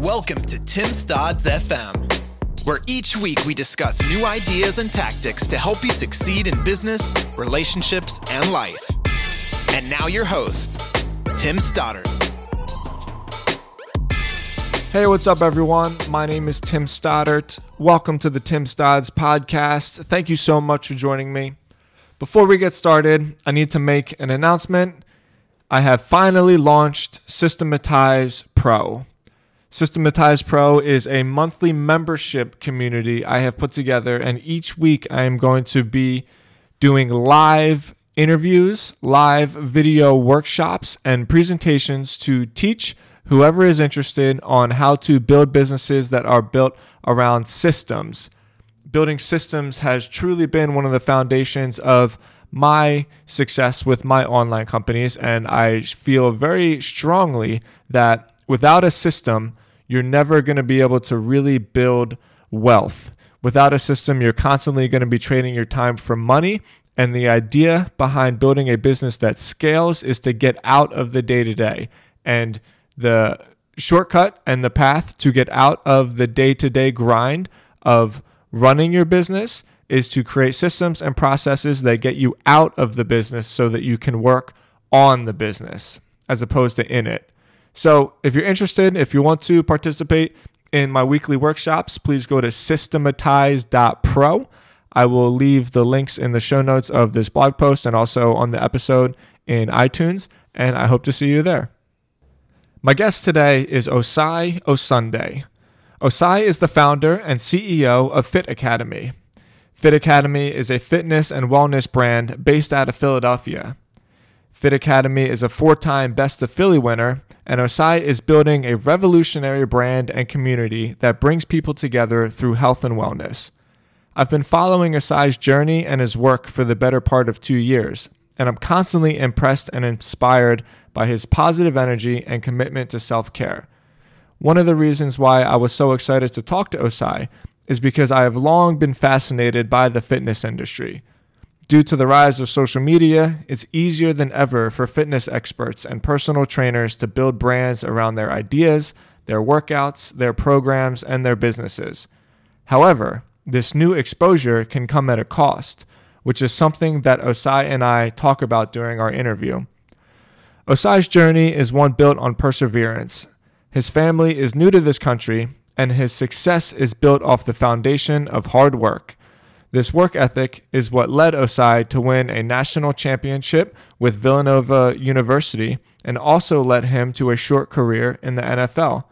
Welcome to Tim Stodds FM, where each week we discuss new ideas and tactics to help you succeed in business, relationships, and life. And now your host, Tim Stoddard. Hey, what's up, everyone? My name is Tim Stoddard. Welcome to the Tim Stodds podcast. Thank you so much for joining me. Before we get started, I need to make an announcement. I have finally launched Systematize Pro. Systematize Pro is a monthly membership community I have put together, and each week I am going to be doing live interviews, live video workshops, and presentations to teach whoever is interested on how to build businesses that are built around systems. Building systems has truly been one of the foundations of my success with my online companies. And I feel very strongly that without a system, you're never going to be able to really build wealth. Without a system, you're constantly going to be trading your time for money. And the idea behind building a business that scales is to get out of the day to day. And the shortcut and the path to get out of the day to day grind of running your business is to create systems and processes that get you out of the business so that you can work on the business as opposed to in it. So, if you're interested, if you want to participate in my weekly workshops, please go to systematize.pro. I will leave the links in the show notes of this blog post and also on the episode in iTunes, and I hope to see you there. My guest today is Osai Osunde. Osai is the founder and CEO of Fit Academy. Fit Academy is a fitness and wellness brand based out of Philadelphia. Fit Academy is a four time Best of Philly winner, and Osai is building a revolutionary brand and community that brings people together through health and wellness. I've been following Osai's journey and his work for the better part of two years, and I'm constantly impressed and inspired by his positive energy and commitment to self care. One of the reasons why I was so excited to talk to Osai is because I have long been fascinated by the fitness industry. Due to the rise of social media, it's easier than ever for fitness experts and personal trainers to build brands around their ideas, their workouts, their programs, and their businesses. However, this new exposure can come at a cost, which is something that Osai and I talk about during our interview. Osai's journey is one built on perseverance. His family is new to this country, and his success is built off the foundation of hard work. This work ethic is what led Osai to win a national championship with Villanova University and also led him to a short career in the NFL.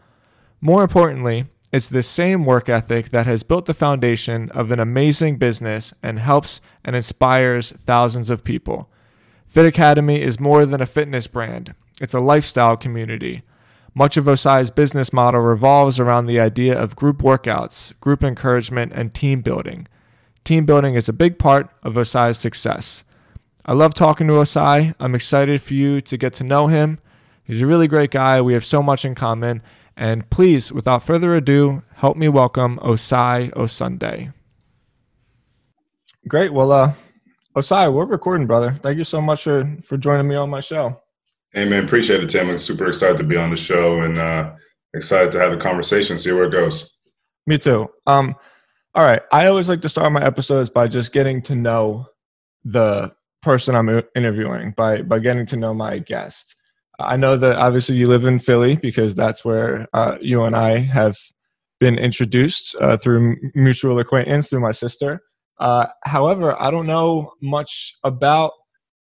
More importantly, it's this same work ethic that has built the foundation of an amazing business and helps and inspires thousands of people. Fit Academy is more than a fitness brand, it's a lifestyle community. Much of Osai's business model revolves around the idea of group workouts, group encouragement, and team building. Team building is a big part of Osai's success. I love talking to Osai. I'm excited for you to get to know him. He's a really great guy. We have so much in common, and please, without further ado, help me welcome Osai Osunde. Great. Well, uh, Osai, we're recording, brother. Thank you so much for, for joining me on my show. Hey, man, appreciate it, Tim. I'm super excited to be on the show and uh, excited to have the conversation, see where it goes. Me too. Um, all right. I always like to start my episodes by just getting to know the person I'm interviewing, by, by getting to know my guest. I know that obviously you live in Philly because that's where uh, you and I have been introduced uh, through mutual acquaintance through my sister. Uh, however, I don't know much about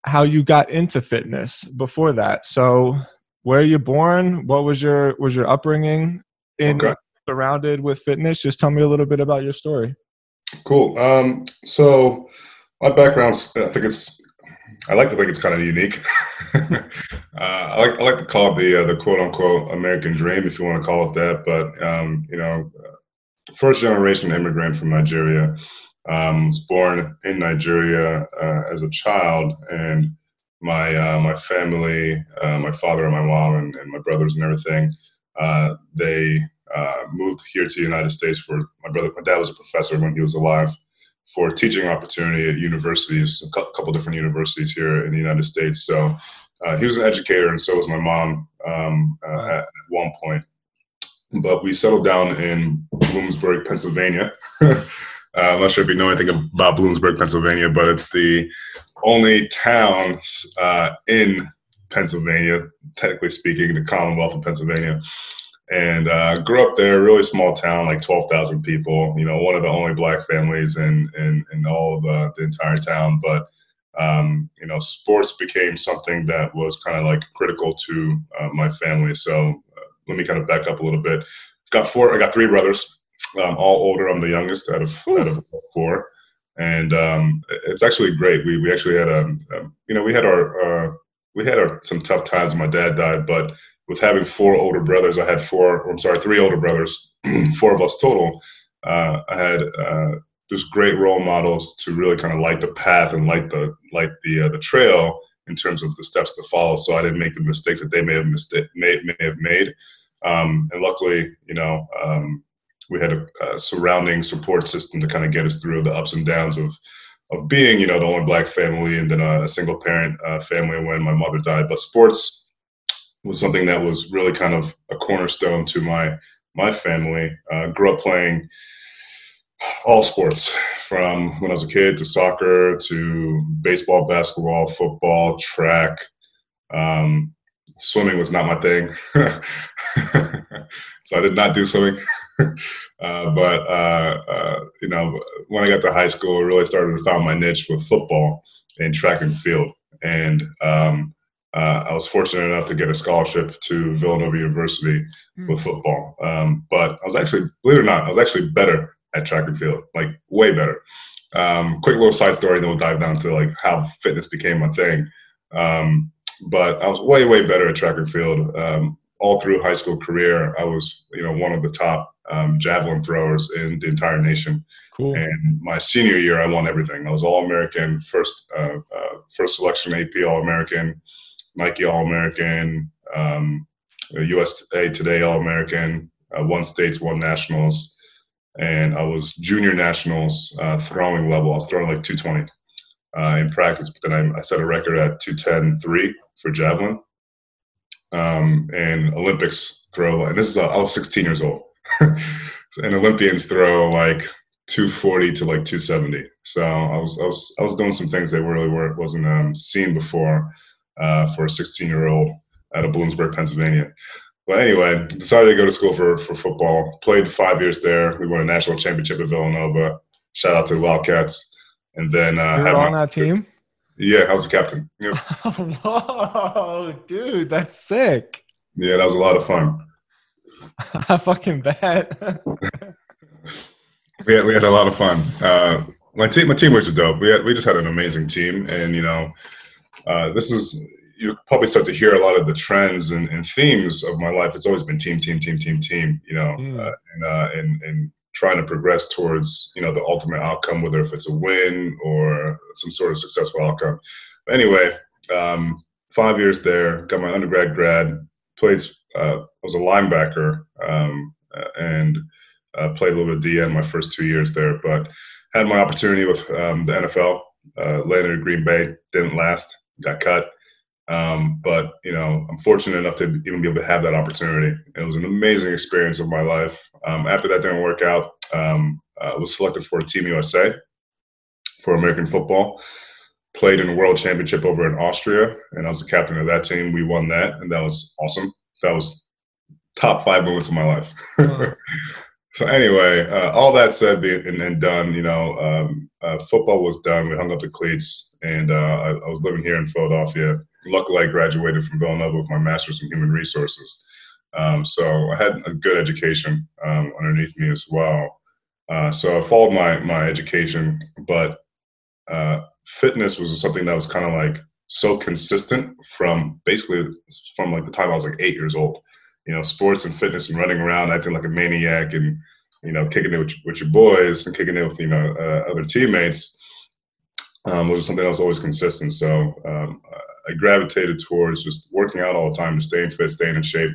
how you got into fitness before that. So, where are you born? What was your was your upbringing in okay. Surrounded with fitness? Just tell me a little bit about your story. Cool. Um, so, my background, I think it's I like to think it's kind of unique. uh, I like I like to call it the uh, the quote unquote American dream, if you want to call it that. But um, you know, uh, first generation immigrant from Nigeria. Um, was born in Nigeria uh, as a child, and my uh, my family, uh, my father and my mom, and, and my brothers and everything, they moved here to the United States for my brother. My dad was a professor when he was alive for a teaching opportunity at universities, a couple different universities here in the United States. So uh, he was an educator, and so was my mom um, uh, at, at, one point. but we settled down in Bloomsburg, Pennsylvania. uh, I'm not sure if you know anything about Bloomsburg, Pennsylvania, but it's the only town uh, in Pennsylvania, technically speaking, the Commonwealth of Pennsylvania. And uh, grew up there, really small town, like 12,000 people. You know, one of the only black families in in, in all of uh, the entire town. But um, you know, sports became something that was kind of like critical to uh, my family. So uh, let me kind of back up a little bit. I've got four. I got three brothers, um, all older. I'm the youngest out of out of four, and um, it's actually great. We we actually had a, um, you know we had our uh, we had our, some tough times when my dad died, but with having four older brothers, I had four. I'm sorry, three older brothers, four of us total. Uh, I had uh, just great role models to really kind of light the path and light the light the uh, the trail in terms of the steps to follow. So I didn't make the mistakes that they may have mistake may, may have made. Um, and luckily, you know, um, we had a, a, surrounding support system to kind of get us through the ups and downs of of being, you know, the only black family and then a, single parent uh, family when my mother died. But sports was something that was really kind of a cornerstone to my my family. Uh, grew up playing all sports from when I was a kid to soccer to baseball, basketball, football, track. Um, swimming was not my thing, so I did not do swimming. uh, but uh, uh, you know, when I got to high school, I really started to find my niche with football and track and field. And um, uh, I was fortunate enough to get a scholarship to Villanova University mm. with football. Um, but I was actually, believe it or not, I was actually better at track and field, like way better. Um, quick little side story, then we'll dive down to like how fitness became my thing. Um, but I was way, way better at track and field. Um, all through high school career, I was, you know, one of the top um, javelin throwers in the entire nation. Cool. And my senior year, I won everything. I was All American, first, uh, uh, first selection AP All American, Nike All American, um, USA Today All American, uh, one states, one nationals and I was junior nationals uh, throwing level. I was throwing like 220 uh, in practice, but then I, I, set a record at 210.3 for javelin. Um, and Olympics throw, and this is, I was 16 years old. and Olympians throw like 240 to like 270. So I was, I was, I was doing some things that really were, wasn't um, seen before uh, for a 16 year old out of Bloomsburg, Pennsylvania. But anyway, decided to go to school for, for football. Played five years there. We won a national championship at Villanova. Shout out to the Wildcats. And then uh, you on my, that team. Yeah, I was the captain. Yep. Whoa, dude, that's sick. Yeah, that was a lot of fun. I fucking bet. we had we had a lot of fun. Uh, my team my teammates are dope. We had we just had an amazing team, and you know, uh, this is you probably start to hear a lot of the trends and, and, themes of my life. It's always been team, team, team, team, team. You know, mm. uh, and, uh, and and trying to progress towards you know the ultimate outcome, whether if it's a win or some sort of successful outcome. But anyway, um, five years there, got my undergrad grad, played. Uh, was a linebacker um, and uh, played a little bit of DN my first two years there, but had my opportunity with um, the NFL. Uh, landed Green Bay, didn't last, got cut um, but you know, I'm fortunate enough to even be able to have that opportunity. It was an amazing experience of my life. Um, after that didn't work out, um, I was selected for Team USA for American football. Played in the World Championship over in Austria, and I was the captain of that team. We won that, and that was awesome. That was top five moments of my life. so anyway, uh, all that said and, and done, you know, um, uh, football was done. We hung up the cleats, and uh, I, I was living here in Philadelphia luckily I graduated from Villanova with my master's in human resources. Um, so I had a good education um, underneath me as well. Uh, so I followed my my education, but uh, fitness was something that was kind of like so consistent from basically from like the time I was like eight years old. You know, sports and fitness and running around acting like a maniac and you know kicking it with, with your boys and kicking it with you know uh, other teammates um, was something that was always consistent. So um, I gravitated towards just working out all the time, staying fit, staying in shape.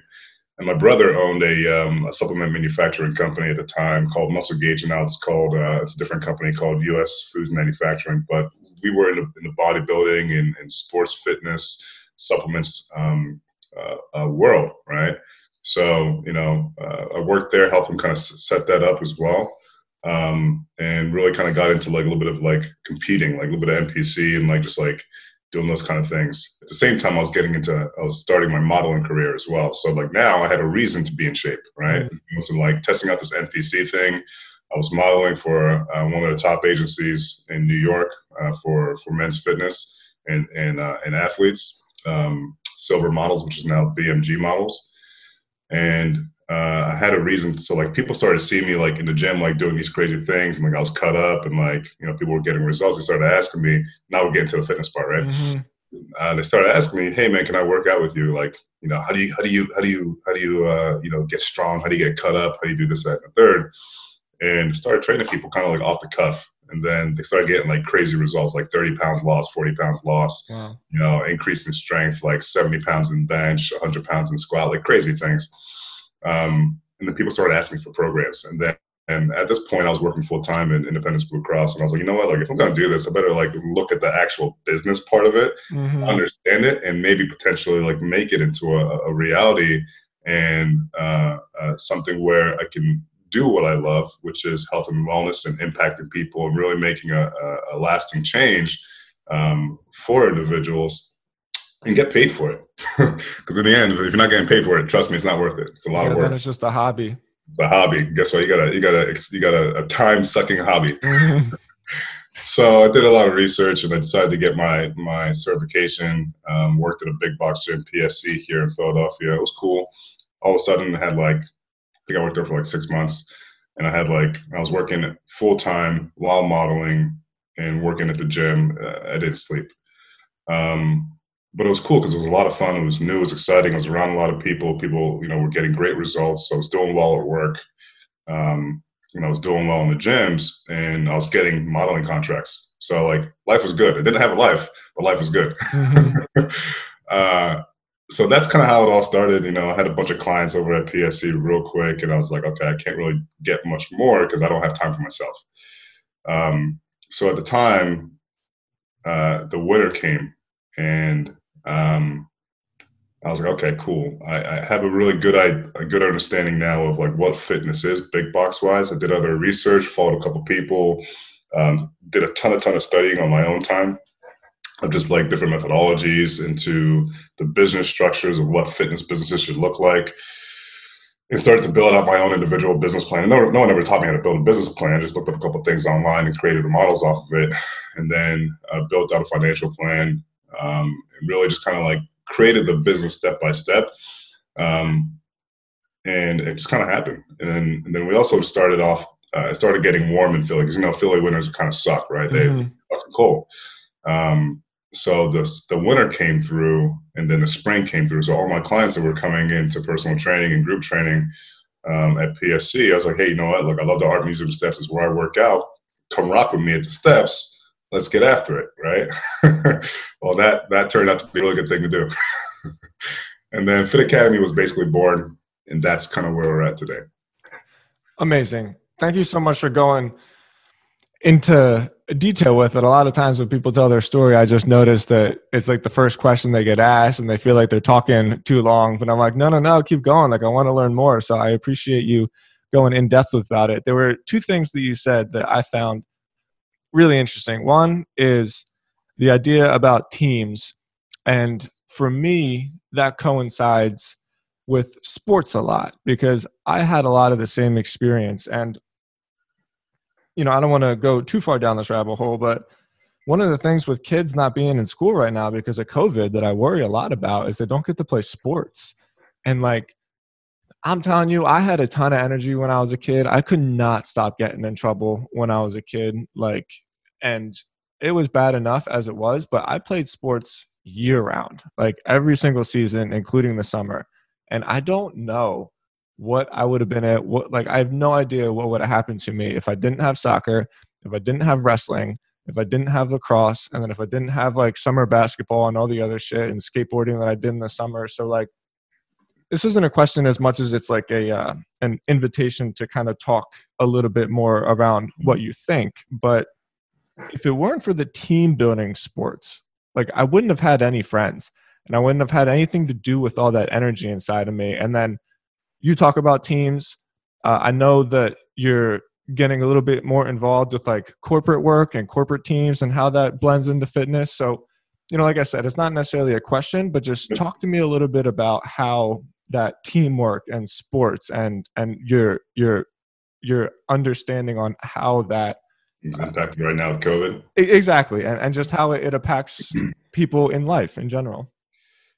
And my brother owned a, um, a supplement manufacturing company at the time called Muscle Gauge, and now it's called uh, it's a different company called U.S. Foods Manufacturing. But we were in the, in the bodybuilding and, and sports fitness supplements um, uh, uh, world, right? So, you know, uh, I worked there, helped him kind of set that up as well. Um, and really kind of got into like a little bit of like competing, like a little bit of NPC and like just like doing those kind of things. At the same time, I was getting into, I was starting my modeling career as well. So like now I had a reason to be in shape, right? Mm-hmm. So like testing out this NPC thing. I was modeling for uh, one of the top agencies in New York uh, for for men's fitness and and uh, and athletes, um, Silver Models, which is now BMG Models and uh, I had a reason. So like people started seeing me like in the gym, like doing these crazy things, and like I was cut up, and like you know people were getting results. They started asking me. Now we're getting to the fitness part, right? Mm-hmm. Uh, they started asking me, "Hey man, can I work out with you? Like, you know, how do you how do you how do you how do you uh, you know get strong? How do you get cut up? How do you do this, that, and the third? And started training people kind of like off the cuff. And then they started getting like crazy results, like 30 pounds lost, 40 pounds lost, wow. you know, increase in strength, like 70 pounds in bench, 100 pounds in squat, like crazy things. Um, and then people started asking me for programs. And then and at this point, I was working full time in Independence Blue Cross, and I was like, you know what? Like, if I'm gonna do this, I better like look at the actual business part of it, mm-hmm. understand it, and maybe potentially like make it into a, a reality and uh, uh, something where I can do what I love, which is health and wellness and impacting people and really making a, a, a lasting change um, for individuals and get paid for it. Because in the end, if you're not getting paid for it, trust me, it's not worth it. It's a lot yeah, of work. Then it's just a hobby. It's a hobby. Guess what? You got a you got a you got a, a time sucking hobby. so I did a lot of research and I decided to get my my certification. Um, worked at a big box gym, PSC here in Philadelphia. It was cool. All of a sudden, I had like I think I worked there for like six months, and I had like I was working full time while modeling and working at the gym. Uh, I didn't sleep. Um, but it was cool because it was a lot of fun. It was new, it was exciting. I was around a lot of people. People, you know, were getting great results. So I was doing well at work. Um, you know, I was doing well in the gyms, and I was getting modeling contracts. So like, life was good. I didn't have a life, but life was good. Mm-hmm. uh, so that's kind of how it all started. You know, I had a bunch of clients over at PSC real quick, and I was like, okay, I can't really get much more because I don't have time for myself. Um, so at the time, uh, the winter came, and um, I was like, okay, cool. I, I, have a really good a good understanding now of like what fitness is, big box wise. I did other research, followed a couple people, um, did a ton, a ton of studying on my own time of just like different methodologies into the business structures of what fitness businesses should look like. And started to build out my own individual business plan. And no, no one ever taught me how to build a business plan. I just looked up a couple things online and created the models off of it, and then uh, built out a financial plan um, and really just kind of like created the business step by step. Um, and it just kind of happened. And then, and then we also started off, uh, started getting warm in Philly because, you know, Philly winters kind of suck, right? They mm-hmm. fucking cold. Um, so the, the winter came through and then the spring came through. So all my clients that were coming into personal training and group training um, at PSC, I was like, hey, you know what? Look, I love the art museum steps is where I work out. Come rock with me at the steps let's get after it, right? well, that that turned out to be a really good thing to do. and then Fit Academy was basically born, and that's kind of where we're at today. Amazing. Thank you so much for going into detail with it. A lot of times when people tell their story, I just notice that it's like the first question they get asked and they feel like they're talking too long. But I'm like, no, no, no, keep going. Like, I want to learn more. So I appreciate you going in depth about it. There were two things that you said that I found really interesting. One is the idea about teams. And for me, that coincides with sports a lot because I had a lot of the same experience. And, you know, I don't want to go too far down this rabbit hole, but one of the things with kids not being in school right now because of COVID that I worry a lot about is they don't get to play sports. And like, I'm telling you, I had a ton of energy when I was a kid. I could not stop getting in trouble when I was a kid. Like, and it was bad enough as it was, but I played sports year round, like every single season, including the summer. And I don't know what I would have been at. What like I have no idea what would have happened to me if I didn't have soccer, if I didn't have wrestling, if I didn't have lacrosse, and then if I didn't have like summer basketball and all the other shit and skateboarding that I did in the summer. So like this isn't a question as much as it's like a uh, an invitation to kind of talk a little bit more around what you think, but if it weren't for the team building sports, like I wouldn't have had any friends and I wouldn't have had anything to do with all that energy inside of me. And then you talk about teams. Uh, I know that you're getting a little bit more involved with like corporate work and corporate teams and how that blends into fitness. So, you know, like I said, it's not necessarily a question, but just talk to me a little bit about how that teamwork and sports and and your your your understanding on how that impacting right now with COVID. Exactly, and and just how it impacts people in life in general.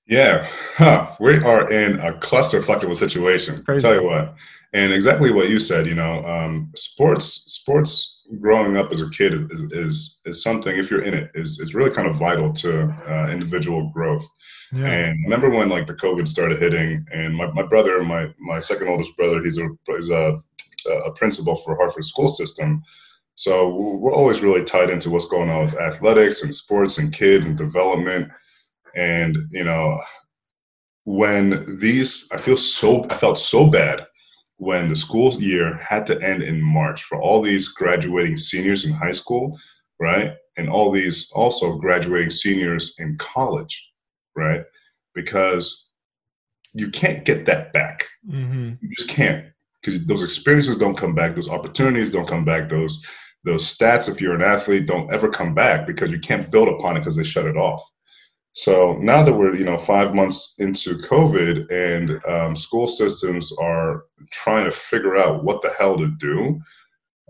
Yeah, huh. we are in a clusterfuck of a situation. Crazy. Tell you what, and exactly what you said. You know, um, sports, sports. Growing up as a kid is, is is something. If you're in it, is is really kind of vital to uh, individual growth. Yeah. And remember when like the COVID started hitting, and my, my brother, my my second oldest brother, he's a he's a a principal for Hartford school system. So we're always really tied into what's going on with athletics and sports and kids and development. And you know, when these, I feel so, I felt so bad when the school year had to end in March for all these graduating seniors in high school, right? And all these also graduating seniors in college, right? Because you can't get that back. Mm-hmm. You just can't because those experiences don't come back, those opportunities don't come back, those those stats if you're an athlete don't ever come back because you can't build upon it because they shut it off. So now that we're you know five months into COVID and um, school systems are trying to figure out what the hell to do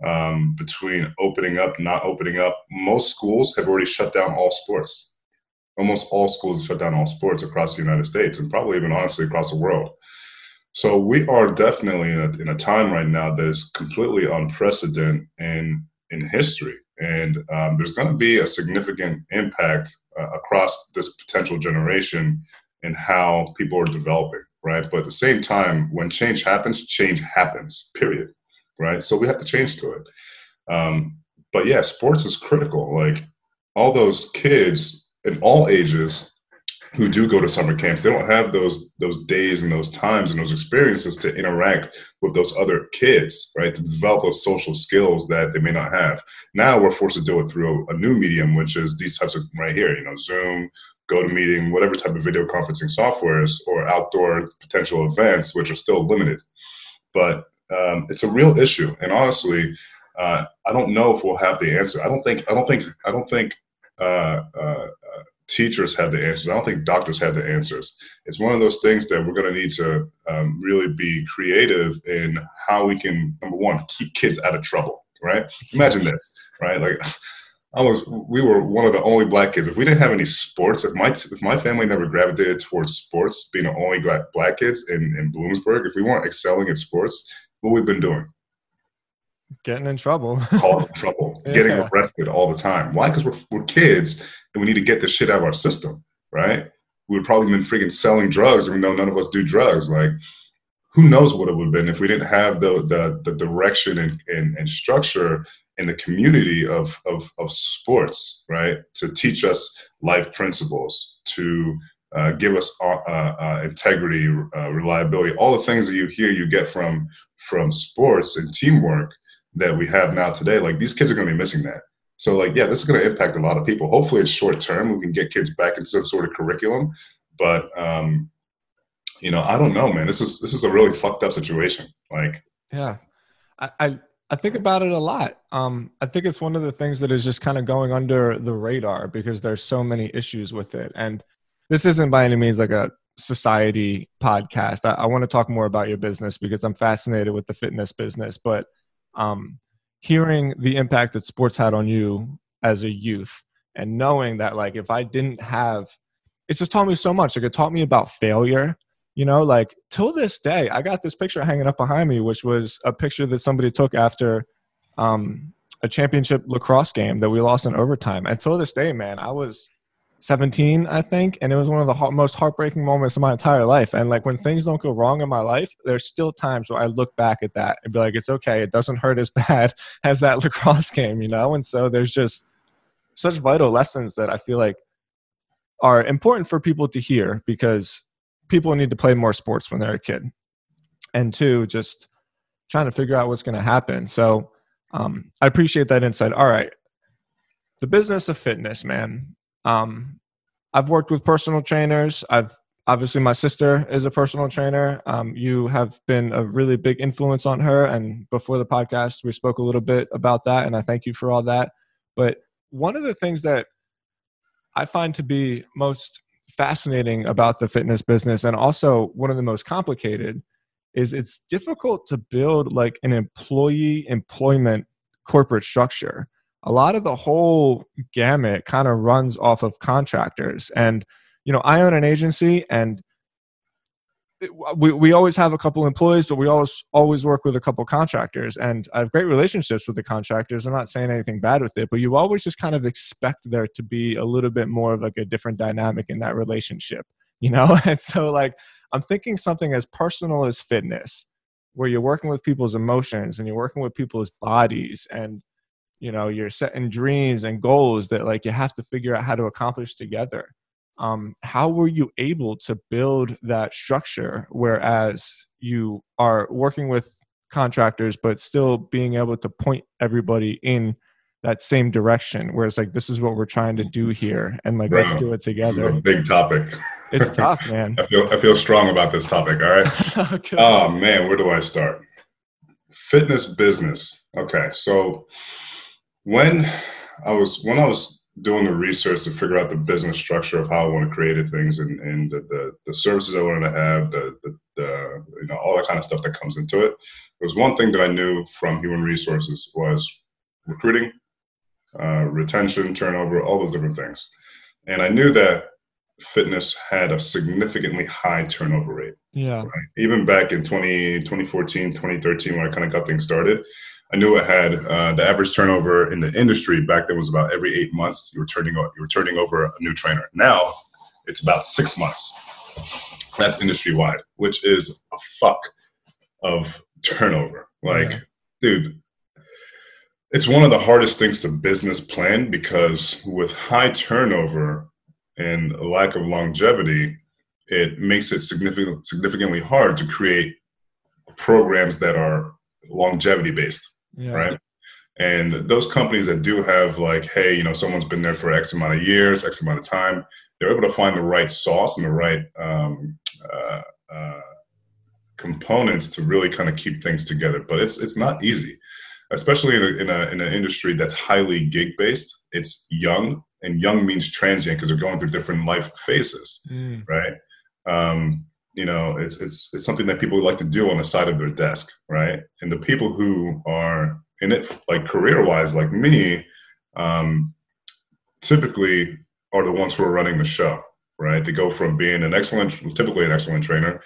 um, between opening up, not opening up, most schools have already shut down all sports. Almost all schools shut down all sports across the United States and probably even honestly across the world. So we are definitely in a, in a time right now that is completely unprecedented in in history, and um, there's going to be a significant impact uh, across this potential generation and how people are developing, right? But at the same time, when change happens, change happens. Period. Right. So we have to change to it. Um, but yeah, sports is critical. Like all those kids in all ages who do go to summer camps they don't have those those days and those times and those experiences to interact with those other kids right? To develop those social skills that they may not have. Now we're forced to do it through a, a new medium which is these types of right here you know zoom go to meeting whatever type of video conferencing softwares or outdoor potential events which are still limited. But um, it's a real issue. And honestly uh, i don't know if we'll have the answer. I don't think i don't think i don't think uh, uh, teachers have the answers. I don't think doctors have the answers. It's one of those things that we're going to need to um, really be creative in how we can, number one, keep kids out of trouble, right? Imagine this, right? Like, I was, we were one of the only black kids. If we didn't have any sports, if my if my family never gravitated towards sports, being the only black, black kids in, in Bloomsburg, if we weren't excelling at sports, what we've been doing? Getting in trouble. Causing trouble. yeah. Getting arrested all the time. Why? Because we're, we're kids and we need to get this shit out of our system, right? We would probably been freaking selling drugs, and we know none of us do drugs. Like, who knows what it would have been if we didn't have the the, the direction and, and, and structure in the community of, of, of sports, right? To teach us life principles, to uh, give us uh, uh, integrity, uh, reliability, all the things that you hear you get from from sports and teamwork that we have now today. Like these kids are going to be missing that. So like, yeah, this is going to impact a lot of people. Hopefully, it's short term. We can get kids back into some sort of curriculum, but um, you know, I don't know, man. This is this is a really fucked up situation. Like, yeah, I I, I think about it a lot. Um, I think it's one of the things that is just kind of going under the radar because there's so many issues with it. And this isn't by any means like a society podcast. I, I want to talk more about your business because I'm fascinated with the fitness business, but um, hearing the impact that sports had on you as a youth and knowing that like if i didn't have it's just taught me so much. Like it taught me about failure you know? Like till this day i got this picture hanging up behind me which was a picture that somebody took after um, a championship lacrosse game that we lost in overtime. Until this day man i was 17 i think and it was one of the most heartbreaking moments of my entire life. And like when things don't go wrong in my life there's still times where i look back at that and be like it's okay. It doesn't hurt as bad as that lacrosse game you know? And so there's just such vital lessons that i feel like are important for people to hear because people need to play more sports when they're a kid. And two just trying to figure out what's going to happen. So um, i appreciate that insight. All right. The business of fitness man um, I've worked with personal trainers. I've obviously my sister is a personal trainer. Um, you have been a really big influence on her, and before the podcast, we spoke a little bit about that, and I thank you for all that. But one of the things that I find to be most fascinating about the fitness business, and also one of the most complicated, is it's difficult to build like an employee employment corporate structure. A lot of the whole gamut kind of runs off of contractors and you know, I own an agency and we, we always have a couple employees, but we always always work with a couple contractors, and I have great relationships with the contractors. I'm not saying anything bad with it, but you always just kind of expect there to be a little bit more of like a different dynamic in that relationship, you know. And so, like, I'm thinking something as personal as fitness, where you're working with people's emotions and you're working with people's bodies, and you know, you're setting dreams and goals that like you have to figure out how to accomplish together. Um, how were you able to build that structure whereas you are working with contractors but still being able to point everybody in that same direction whereas like this is what we're trying to do here and like let's do it together? big topic. It's tough man. I feel i feel strong about this topic all right? Okay. oh man where do i start? Fitness business. Okay so when i was when i was doing the research to figure out the business structure of how I want to create things and, and the, the, the, services I wanted to have, the, the, the, you know, all that kind of stuff that comes into it. There was one thing that I knew from human resources was recruiting, uh, retention, turnover, all those different things. And I knew that fitness had a significantly high turnover rate. Yeah. Right? Even back in 20, 2014, 2013, when I kind of got things started, I knew it had uh, the average turnover in the industry back then was about every eight months you were turning you were turning over a new trainer. Now it's about six months. That's industry wide, which is a fuck of turnover. Like, yeah. dude, it's one of the hardest things to business plan because with high turnover and a lack of longevity, it makes it significant, significantly hard to create programs that are longevity based yeah. right? And those companies that do have like, hey, you know, someone's been there for X amount of years, X amount of time, they're able to find the right sauce and the right um, uh, uh, components to really kind of keep things together. But it's it's not easy, especially in a, in, a, in an industry that's highly gig based. It's young, and young means transient because they're going through different life phases, mm. right? Um, you know, it's it's it's something that people like to do on the side of their desk, right? And the people who are in it, like career wise, like me, um, typically are the ones who are running the show, right? They go from being an excellent, typically an excellent trainer,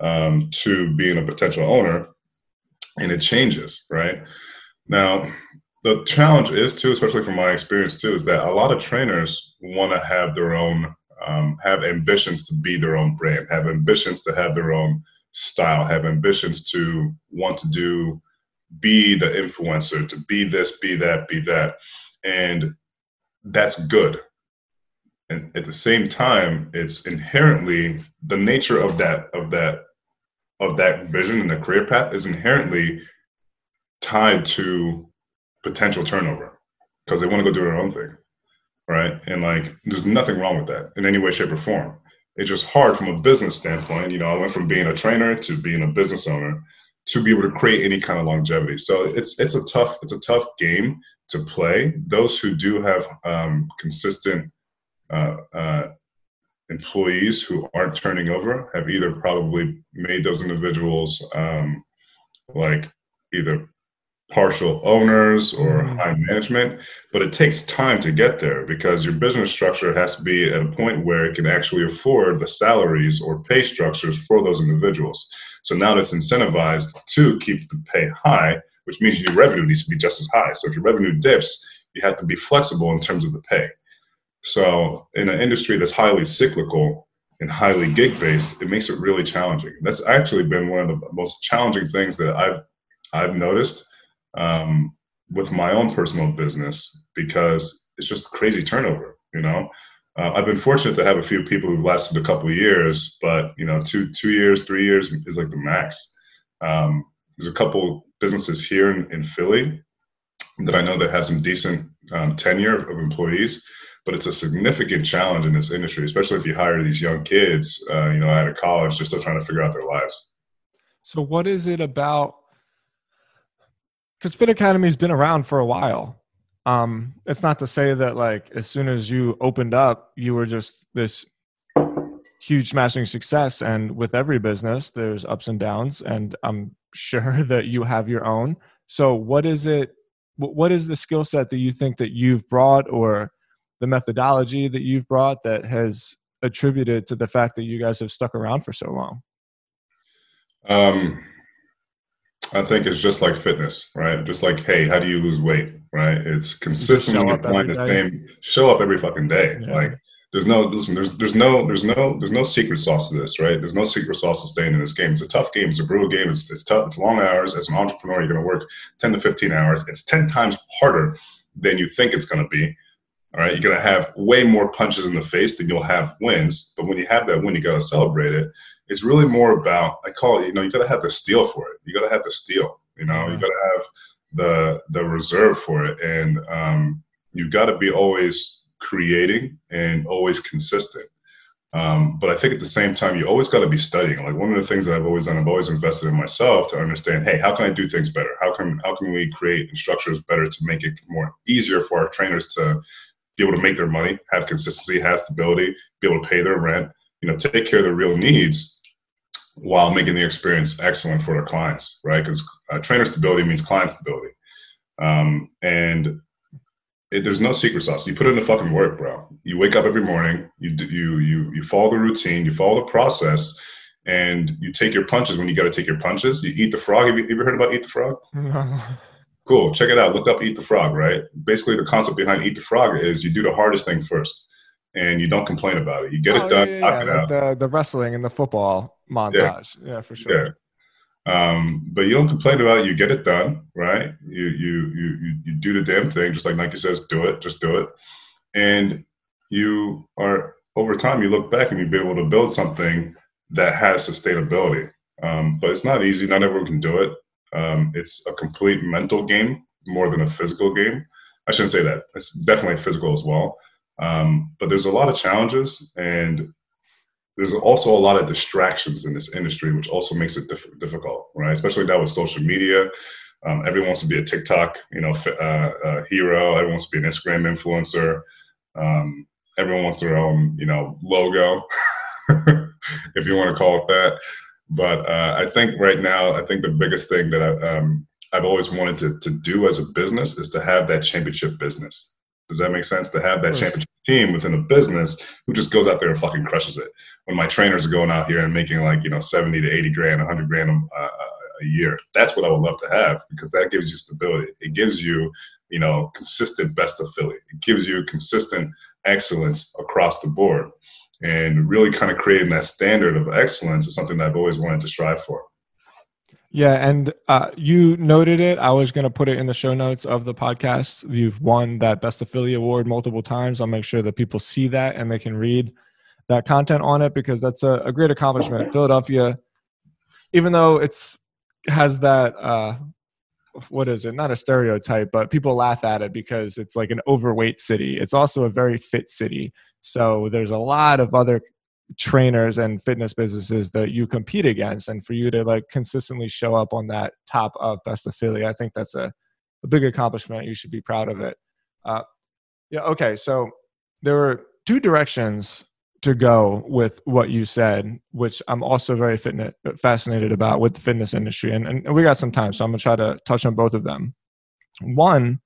um, to being a potential owner, and it changes, right? Now, the challenge is too, especially from my experience too, is that a lot of trainers want to have their own um, have ambitions to be their own brand, have ambitions to have their own style, have ambitions to want to do, be the influencer, to be this, be that, be that. And that's good. And at the same time, it's inherently the nature of that, of that, of that vision and the career path is inherently tied to potential turnover because they want to go do their own thing right? And like, there's nothing wrong with that in any way, shape, or form. It's just hard from a business standpoint. You know, I went from being a trainer to being a business owner to be able to create any kind of longevity. So it's it's a tough it's a tough game to play. Those who do have um, consistent uh, uh, employees who aren't turning over have either probably made those individuals um, like either partial owners or mm-hmm. high management, but it takes time to get there because your business structure has to be at a point where it can actually afford the salaries or pay structures for those individuals. So now it's incentivized to keep the pay high, which means your revenue needs to be just as high. So if your revenue dips, you have to be flexible in terms of the pay. So in an industry that's highly cyclical and highly gig based, it makes it really challenging. That's actually been one of the most challenging things that I've I've noticed um, with my own personal business because it's just crazy turnover. You know, uh, I've been fortunate to have a few people who've lasted a couple years, but you know, two two years, three years is like the max. Um, there's a couple businesses here in, in Philly that I know that have some decent um, tenure of employees, but it's a significant challenge in this industry, especially if you hire these young kids, uh, you know, out of college, they're still trying to figure out their lives. So, what is it about? Because Fit Academy has been around for a while. Um, it's not to say that like as soon as you opened up, you were just this huge smashing success. And with every business, there's ups and downs, and I'm sure that you have your own. So, what is it? What is the skill set that you think that you've brought, or the methodology that you've brought that has attributed to the fact that you guys have stuck around for so long? Um, I think it's just like fitness, right? Just like, hey, how do you lose weight, right? It's consistently applying the same. Show up every fucking day. Yeah. Like, there's no listen. There's there's no there's no there's no secret sauce to this, right? There's no secret sauce to staying in this game. It's a tough game. It's a brutal game. It's, it's tough. It's long hours. As an entrepreneur, you're going to work 10 to 15 hours. It's 10 times harder than you think it's going to be. All right, you're going to have way more punches in the face than you'll have wins. But when you have that win, you got to celebrate it it's really more about I call it, you know, you gotta have the steel for it. You gotta have the steel, you know, you gotta have the the reserve for it. And um, you gotta be always creating and always consistent. Um, but I think at the same time, you always got to be studying. Like one of the things that I've always done, I've always invested in myself to understand, hey, how can I do things better? How can how can we create structures better to make it more easier for our trainers to be able to make their money, have consistency, have stability, be able to pay their rent, you know, take care of their real needs, while making the experience excellent for their clients, right? Because uh, trainer stability means client stability. Um, and it, there's no secret sauce. You put in the fucking work, bro. You wake up every morning. You you you you follow the routine. You follow the process, and you take your punches when you got to take your punches. You eat the frog. Have you ever heard about eat the frog? Cool. Check it out. Look up eat the frog. Right. Basically, the concept behind eat the frog is you do the hardest thing first, and you don't complain about it. You get oh, it done. Yeah, yeah, yeah. Like the the wrestling and the football montage. Yeah, yeah for sure. Yeah. Um, but you don't complain about it. You get it done, right? You, you you you do the damn thing, just like Nike says, do it, just do it. And you are over time, you look back and you've been able to build something that has sustainability. Um, but it's not easy. Not everyone can do it. Um, it's a complete mental game more than a physical game. I shouldn't say that. It's definitely physical as well. Um, but there's a lot of challenges, and there's also a lot of distractions in this industry, which also makes it diff- difficult, right? Especially now with social media. Um, everyone wants to be a TikTok, you know, uh, uh, hero. Everyone wants to be an Instagram influencer. Um, everyone wants their own, you know, logo, if you want to call it that. But uh, I think right now, I think the biggest thing that I, um, I've always wanted to, to do as a business is to have that championship business. Does that make sense? To have that championship team within a business who just goes out there and fucking crushes it. When my trainers are going out here and making like, you know, 70 to 80 grand, 100 grand a, a year, that's what I would love to have because that gives you stability. It gives you, you know, consistent best of Philly. It gives you consistent excellence across the board. And really kind of creating that standard of excellence is something that I've always wanted to strive for. Yeah, and uh, you noted it. I was going to put it in the show notes of the podcast. You've won that Best of Philly Award multiple times. I'll make sure that people see that and they can read that content on it because that's a, a great accomplishment. Philadelphia, even though it's has that uh, what is it? Not a stereotype, but people laugh at it because it's like an overweight city. It's also a very fit city. So there's a lot of other trainers and fitness businesses that you compete against and for you to like consistently show up on that top of best of Philly i think that's a, a big accomplishment you should be proud of it uh, yeah okay so there were two directions to go with what you said which i'm also very fitness, fascinated about with the fitness industry and, and we got some time so i'm going to try to touch on both of them. One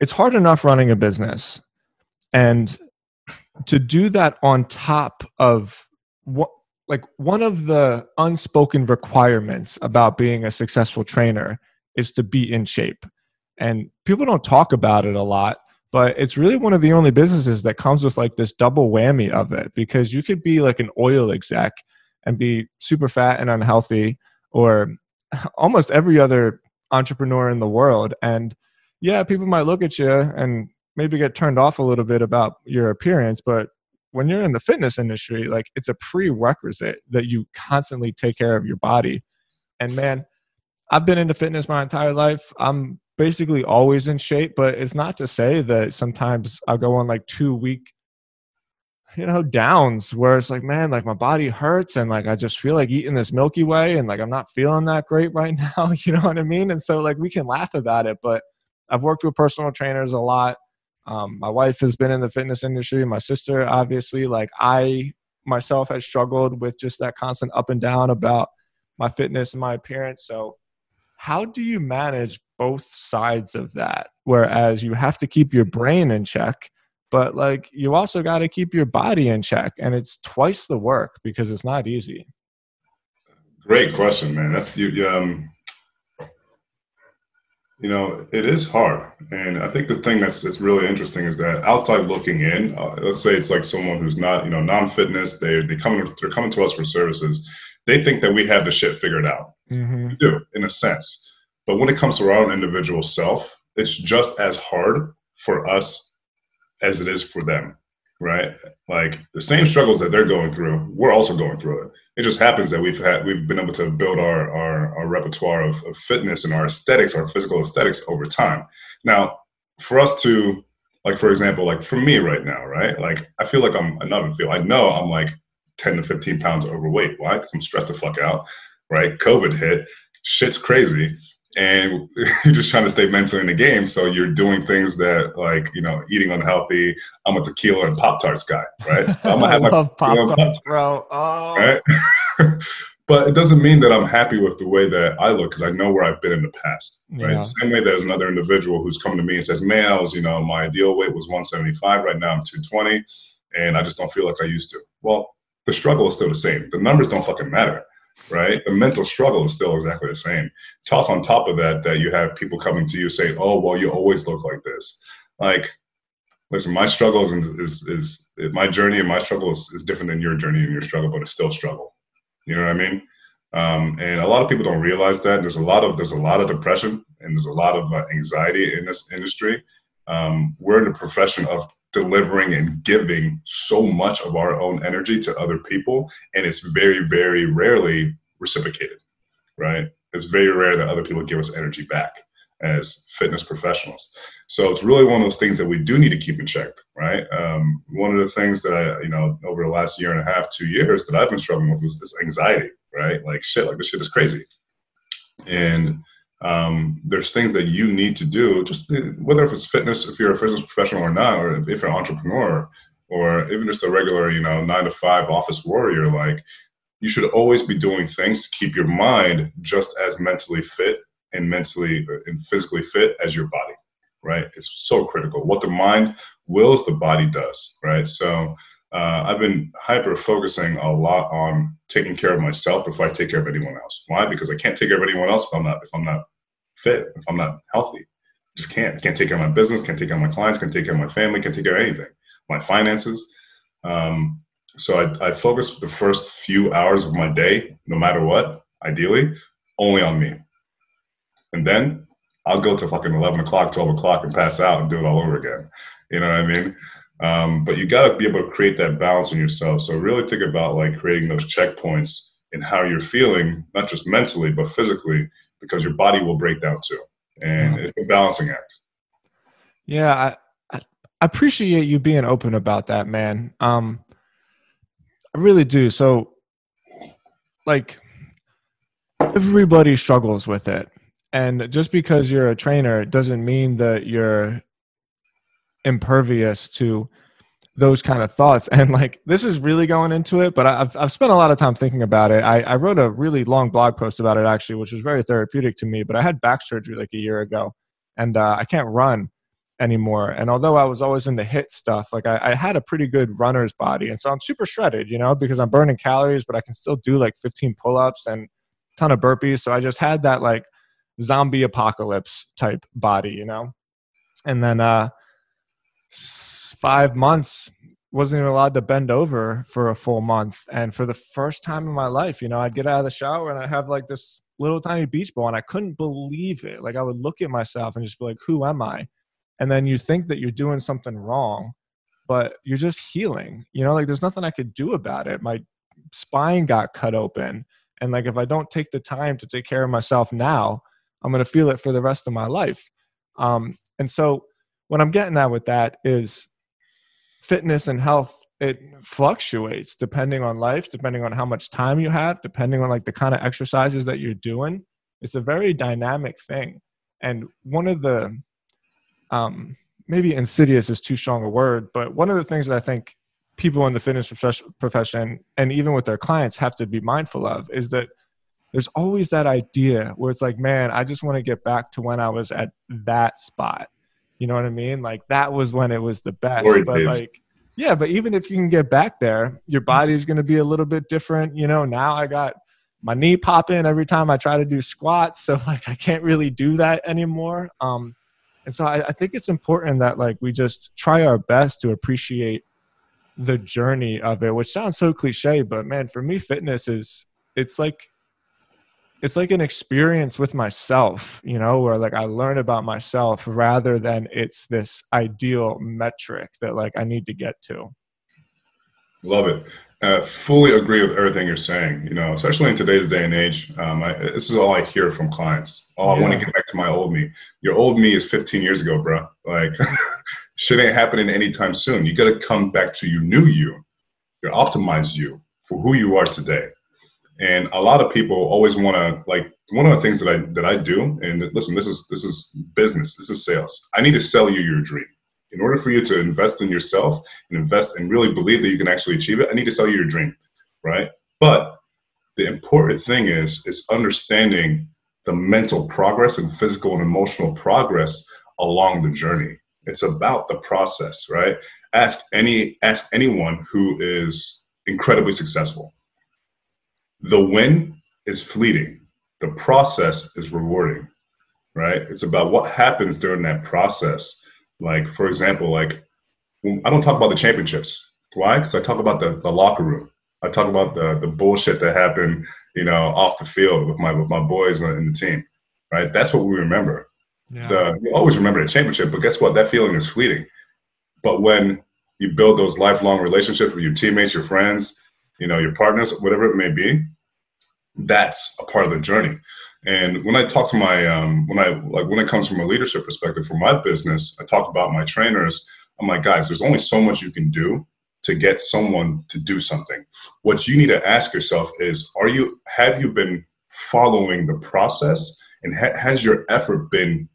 it's hard enough running a business and to do that on top of what like one of the unspoken requirements about being a successful trainer is to be in shape. And people don't talk about it a lot but it's really one of the only businesses that comes with like this double whammy of it because you could be like an oil exec and be super fat and unhealthy or almost every other entrepreneur in the world. And yeah people might look at you and maybe get turned off a little bit about your appearance but when you're in the fitness industry like it's a prerequisite that you constantly take care of your body. And man i've been into fitness my entire life. I'm basically always in shape, but it's not to say that sometimes I'll go on like two week, you know, downs where it's like, man, like my body hurts and like I just feel like eating this Milky Way and like I'm not feeling that great right now. You know what I mean? And so like we can laugh about it, but I've worked with personal trainers a lot. Um, my wife has been in the fitness industry. My sister, obviously, like I myself has struggled with just that constant up and down about my fitness and my appearance. So, how do you manage both sides of that? Whereas you have to keep your brain in check, but like you also got to keep your body in check. And it's twice the work because it's not easy. Great question, man. That's you. Um, you know, it is hard, and I think the thing that's that's really interesting is that outside looking in, uh, let's say it's like someone who's not, you know, non-fitness. They they come they're coming to us for services. They think that we have the shit figured out. Mm-hmm. We do, in a sense. But when it comes to our own individual self, it's just as hard for us as it is for them, right? Like the same struggles that they're going through, we're also going through it. It just happens that we've had we've been able to build our our, our repertoire of, of fitness and our aesthetics, our physical aesthetics over time. Now, for us to like for example, like for me right now, right? Like I feel like I'm not feel I know I'm like 10 to 15 pounds overweight. Why? Because I'm stressed the fuck out, right? COVID hit, shit's crazy and you're just trying to stay mentally in the game. So you're doing things that like, you know, eating unhealthy. I'm a tequila and Pop Tarts guy, right? I'm gonna have I love Pop Tarts, bro. Oh. Right? but it doesn't mean that I'm happy with the way that I look because I know where I've been in the past, right? Yeah. Same way there's another individual who's coming to me and says, man, I was, you know, my ideal weight was 175. Right now I'm 220 and I just don't feel like I used to. Well, the struggle is still the same. The numbers don't fucking matter right? The mental struggle is still exactly the same. Toss on top of that that you have people coming to you saying, "Oh, well, you always look like this." Like, listen, my struggle is is, is my journey and my struggle is, is different than your journey and your struggle, but it's still struggle. You know what I mean? Um, and a lot of people don't realize that there's a lot of there's a lot of depression and there's a lot of uh, anxiety in this industry. Um, we're in the profession of delivering and giving so much of our own energy to other people and it's very very rarely reciprocated right? It's very rare that other people give us energy back as fitness professionals. So it's really one of those things that we do need to keep in check right? Um, one of the things that i you know over the last year and a half two years that i've been struggling with was this anxiety right? Like shit like this shit is crazy. And um, there's things that you need to do, just whether if it's fitness, if you're a fitness professional or not, or if you're an entrepreneur, or even just a regular, you know, nine to five office warrior, like you should always be doing things to keep your mind just as mentally fit and mentally and physically fit as your body, right? It's so critical. What the mind wills, the body does, right? So uh, I've been hyper focusing a lot on taking care of myself before I take care of anyone else. Why? Because I can't take care of anyone else if I'm not if I'm not fit, if I'm not healthy. Just can't. Can't take care of my business, can't take care of my clients, can't take care of my family, can't take care of anything, my finances. Um, so I, I focus the first few hours of my day, no matter what, ideally, only on me. And then I'll go to fucking 11 o'clock, 12 o'clock and pass out and do it all over again. You know what I mean? Um, but you got to be able to create that balance in yourself. So really think about like creating those checkpoints in how you're feeling, not just mentally, but physically, because your body will break down too. And it's a balancing act. Yeah, I, I appreciate you being open about that, man. Um, I really do. So, like, everybody struggles with it. And just because you're a trainer doesn't mean that you're impervious to those kind of thoughts. And like, this is really going into it, but I've, I've spent a lot of time thinking about it. I, I wrote a really long blog post about it actually, which was very therapeutic to me, but I had back surgery like a year ago and uh, I can't run anymore. And although I was always into HIIT stuff, like I, I, had a pretty good runner's body. And so I'm super shredded, you know, because I'm burning calories, but I can still do like 15 pull ups and ton of burpees. So I just had that like zombie apocalypse type body, you know? And then, uh, five months wasn't even allowed to bend over for a full month. And for the first time in my life you know i'd get out of the shower and i'd have like this little tiny beach ball and i couldn't believe it. Like i would look at myself and just be like who am i? And then you think that you're doing something wrong but you're just healing you know? Like there's nothing i could do about it. My spine got cut open. And like if i don't take the time to take care of myself now i'm going to feel it for the rest of my life. Um, and so what I'm getting at with that is fitness and health it fluctuates depending on life depending on how much time you have depending on like the kind of exercises that you're doing. It's a very dynamic thing. And one of the um, maybe insidious is too strong a word but one of the things that i think people in the fitness profession and even with their clients have to be mindful of is that there's always that idea where it's like man i just want to get back to when i was at that spot you know what I mean? Like that was when it was the best. Glory but days. like, yeah, but even if you can get back there, your body's going to be a little bit different. You know, now I got my knee popping every time I try to do squats. So like, I can't really do that anymore. Um, and so I, I think it's important that like we just try our best to appreciate the journey of it, which sounds so cliche, but man, for me, fitness is, it's like it's like an experience with myself you know where like i learn about myself rather than it's this ideal metric that like i need to get to. Love it. Uh, fully agree with everything you're saying you know especially in today's day and age. Um, I, this is all i hear from clients. Oh yeah. i want to get back to my old me. Your old me is 15 years ago bro like shit ain't happening anytime soon. You got to come back to your new you your optimized you for who you are today and a lot of people always want to like one of the things that I that I do. And listen, this is this is business. This is sales. I need to sell you your dream. In order for you to invest in yourself and invest and really believe that you can actually achieve it, I need to sell you your dream, right? But the important thing is is understanding the mental progress and physical and emotional progress along the journey. It's about the process, right? Ask any ask anyone who is incredibly successful the win is fleeting. The process is rewarding right? It's about what happens during that process. Like for example like i don't talk about the championships. Why? Because i talk about the, the locker room. I talk about the the bullshit that happened you know off the field with my with my boys in the team right? That's what we remember. Yeah. the you always remember the championship but guess what? That feeling is fleeting. But when you build those lifelong relationships with your teammates your friends you know, your partners, whatever it may be, that's a part of the journey. And when I talk to my, um, when I like when it comes from a leadership perspective for my business, I talk about my trainers. I'm like, guys, there's only so much you can do to get someone to do something. What you need to ask yourself is, are you have you been following the process, and ha- has your effort been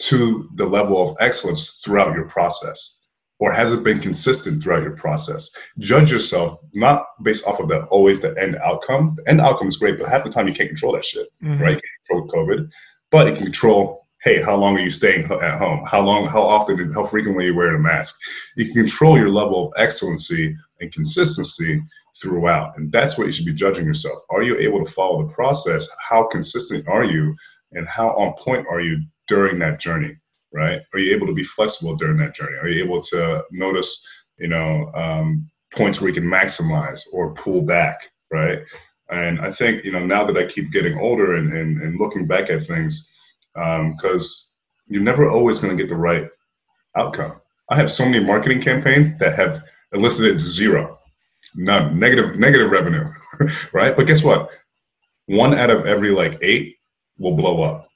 to the level of excellence throughout your process? Or has it been consistent throughout your process? Judge yourself not based off of the always the end outcome. The end outcome is great, but half the time you can't control that shit, mm-hmm. right? You control COVID, but you can control. Hey, how long are you staying at home? How long? How often? How frequently are you wearing a mask? You can control your level of excellency and consistency throughout, and that's what you should be judging yourself. Are you able to follow the process? How consistent are you, and how on point are you during that journey? Right? Are you able to be flexible during that journey? Are you able to notice, you know, um, points where you can maximize or pull back, right? And I think, you know, now that I keep getting older and, and, and looking back at things, because um, you're never always going to get the right outcome. I have so many marketing campaigns that have elicited zero, none, negative, negative revenue, right? But guess what? One out of every like eight will blow up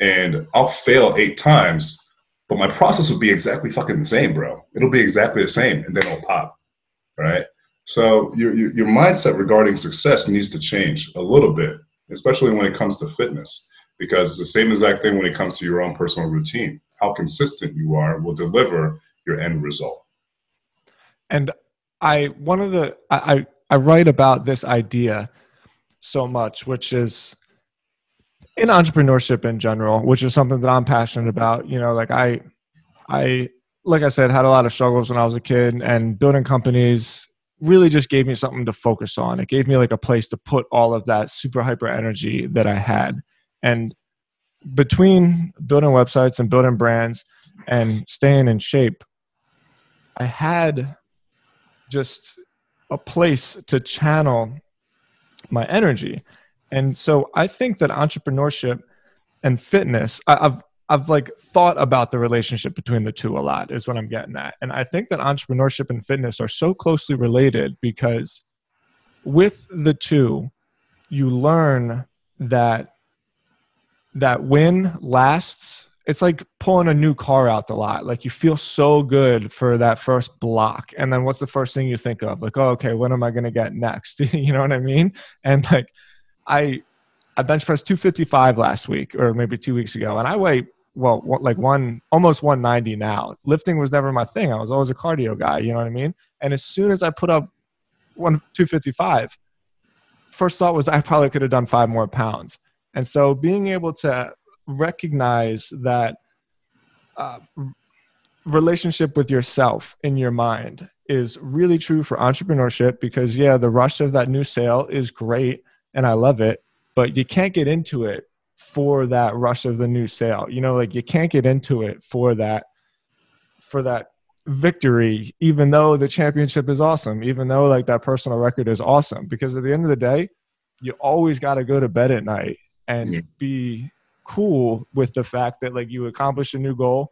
and I'll fail eight times, but my process will be exactly fucking the same, bro. It'll be exactly the same, and then it'll pop, right? So your, your, your mindset regarding success needs to change a little bit, especially when it comes to fitness, because it's the same exact thing when it comes to your own personal routine. How consistent you are will deliver your end result. And I one of the I I write about this idea so much, which is in entrepreneurship in general, which is something that I'm passionate about. You know, like I, I, like I said, had a lot of struggles when I was a kid, and building companies really just gave me something to focus on. It gave me like a place to put all of that super hyper energy that I had. And between building websites and building brands and staying in shape, I had just a place to channel my energy. And so I think that entrepreneurship and fitness, I, have I've like thought about the relationship between the two a lot, is what I'm getting at. And I think that entrepreneurship and fitness are so closely related because with the two, you learn that that win lasts it's like pulling a new car out the lot. Like you feel so good for that first block. And then what's the first thing you think of? Like, oh, okay, what am I going to get next? you know what I mean? And like, I, I bench pressed 255 last week or maybe two weeks ago. And I weigh, well, like one, almost 190 now. Lifting was never my thing. I was always a cardio guy. You know what I mean? And as soon as I put up one, 255, first thought was I probably could have done five more pounds. And so being able to recognize that uh, relationship with yourself in your mind is really true for entrepreneurship because yeah the rush of that new sale is great and i love it but you can't get into it for that rush of the new sale you know like you can't get into it for that for that victory even though the championship is awesome even though like that personal record is awesome because at the end of the day you always got to go to bed at night and yeah. be cool with the fact that like you accomplished a new goal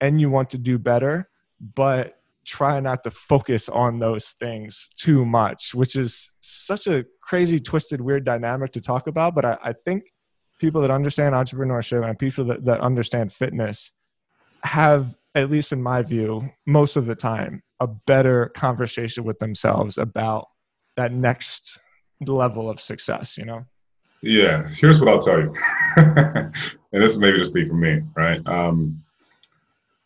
and you want to do better, but try not to focus on those things too much, which is such a crazy, twisted, weird dynamic to talk about. But I, I think people that understand entrepreneurship and people that, that understand fitness have, at least in my view, most of the time, a better conversation with themselves about that next level of success, you know? Yeah, here's what I'll tell you, and this maybe just be for me, right? Um,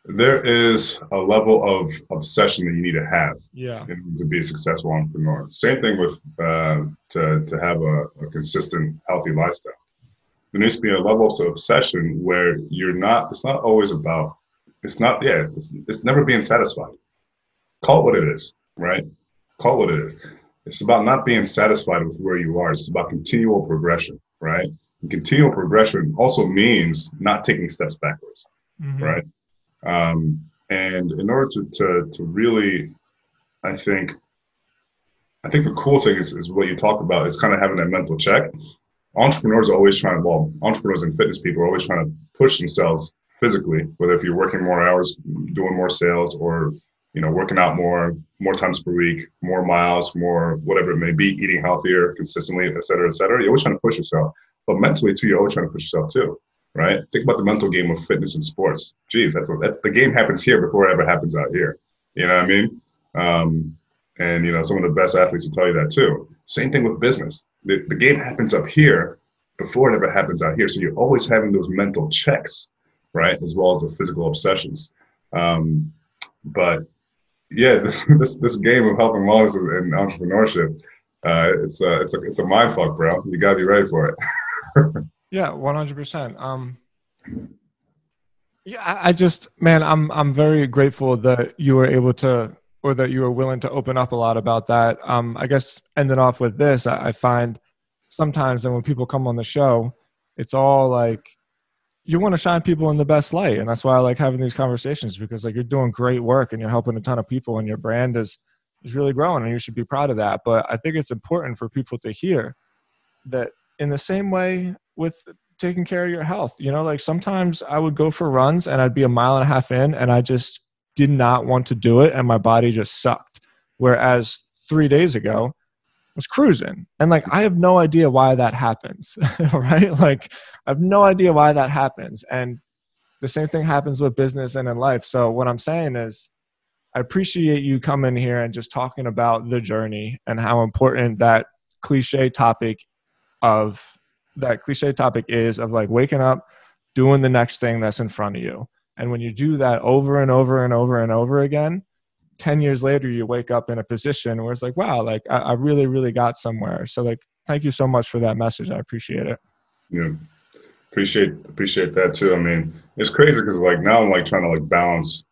there is a level of obsession that you need to have yeah. to be a successful entrepreneur. Same thing with uh, to to have a, a, consistent, healthy lifestyle. There needs to be a level of obsession where you're not. It's not always about. It's not. Yeah. It's, it's never being satisfied. Call it what it is, right? Call it what it is. It's about not being satisfied with where you are. It's about continual progression, right? And continual progression also means not taking steps backwards, mm-hmm. right? Um, and in order to, to, to really, I think, I think the cool thing is, is what you talk about is kind of having that mental check. Entrepreneurs are always trying, well, entrepreneurs and fitness people are always trying to push themselves physically, whether if you're working more hours, doing more sales, or you know, working out more, more times per week, more miles, more whatever it may be, eating healthier consistently, et cetera, et cetera. You're always trying to push yourself. But mentally too, you're always trying to push yourself too, right? Think about the mental game of fitness and sports. Geez, that's, that's the game happens here before it ever happens out here. You know what I mean? Um, and you know, some of the best athletes will tell you that too. Same thing with business. The, the game happens up here before it ever happens out here. So you're always having those mental checks, right? As well as the physical obsessions. Um, but yeah, this, this, this game of health and wellness and entrepreneurship, uh, it's a it's a it's a mind fuck, bro. You gotta be ready for it. yeah, one hundred percent. Um, yeah, I, I just man, I'm I'm very grateful that you were able to or that you were willing to open up a lot about that. Um, I guess ending off with this, I, I find sometimes, and when people come on the show, it's all like you want to shine people in the best light and that's why i like having these conversations because like you're doing great work and you're helping a ton of people and your brand is is really growing and you should be proud of that but i think it's important for people to hear that in the same way with taking care of your health you know like sometimes i would go for runs and i'd be a mile and a half in and i just did not want to do it and my body just sucked whereas three days ago was cruising. And like, I have no idea why that happens, right? Like, I have no idea why that happens. And the same thing happens with business and in life. So, what I'm saying is, I appreciate you coming here and just talking about the journey and how important that cliche topic of that cliche topic is of like waking up, doing the next thing that's in front of you. And when you do that over and over and over and over again, 10 years later you wake up in a position where it's like wow like I, I, really really got somewhere. So like thank you so much for that message. I appreciate it. Yeah. Appreciate appreciate that too. I mean it's crazy because like now i'm like trying to like balance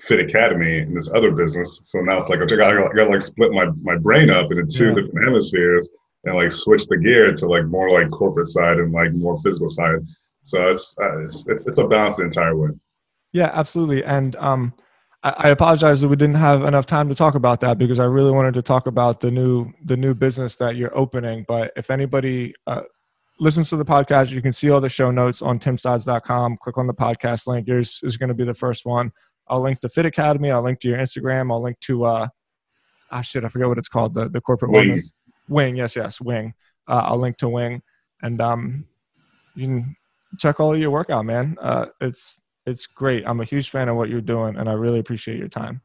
fit academy and this other business. So now it's like i gotta, I gotta like split my, my brain up into two yeah. different hemispheres and like switch the gear to like more like corporate side and like more physical side so it's uh, it's, it's, it's a balance the entire way yeah absolutely and um I apologize that we didn't have enough time to talk about that because I really wanted to talk about the new the new business that you're opening. But if anybody uh, listens to the podcast, you can see all the show notes on timstods.com. Click on the podcast link. Yours is going to be the first one. I'll link to Fit Academy. I'll link to your Instagram. I'll link to uh, ah shit, I forget what it's called. The the corporate Wing. Wing. Yes, yes, Wing. Uh, I'll link to Wing, and um, you can check all of your work out, man. Uh, it's it's great. I'm a huge fan of what you're doing, and I really appreciate your time.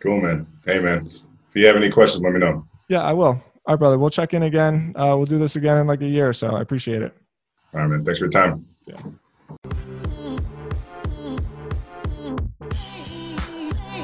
Cool, man. Hey, man. If you have any questions, let me know. Yeah, I will. All right, brother. We'll check in again. Uh, we'll do this again in like a year or so. I appreciate it. All right, man. Thanks for your time. Yeah.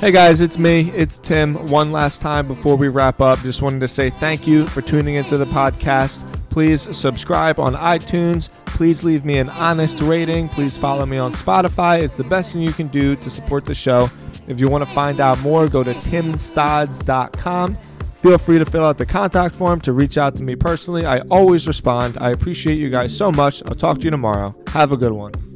Hey guys, it's me. It's Tim. One last time before we wrap up, just wanted to say thank you for tuning into the podcast. Please subscribe on iTunes. Please leave me an honest rating. Please follow me on Spotify. It's the best thing you can do to support the show. If you want to find out more, go to timstods.com. Feel free to fill out the contact form to reach out to me personally. I always respond. I appreciate you guys so much. I'll talk to you tomorrow. Have a good one.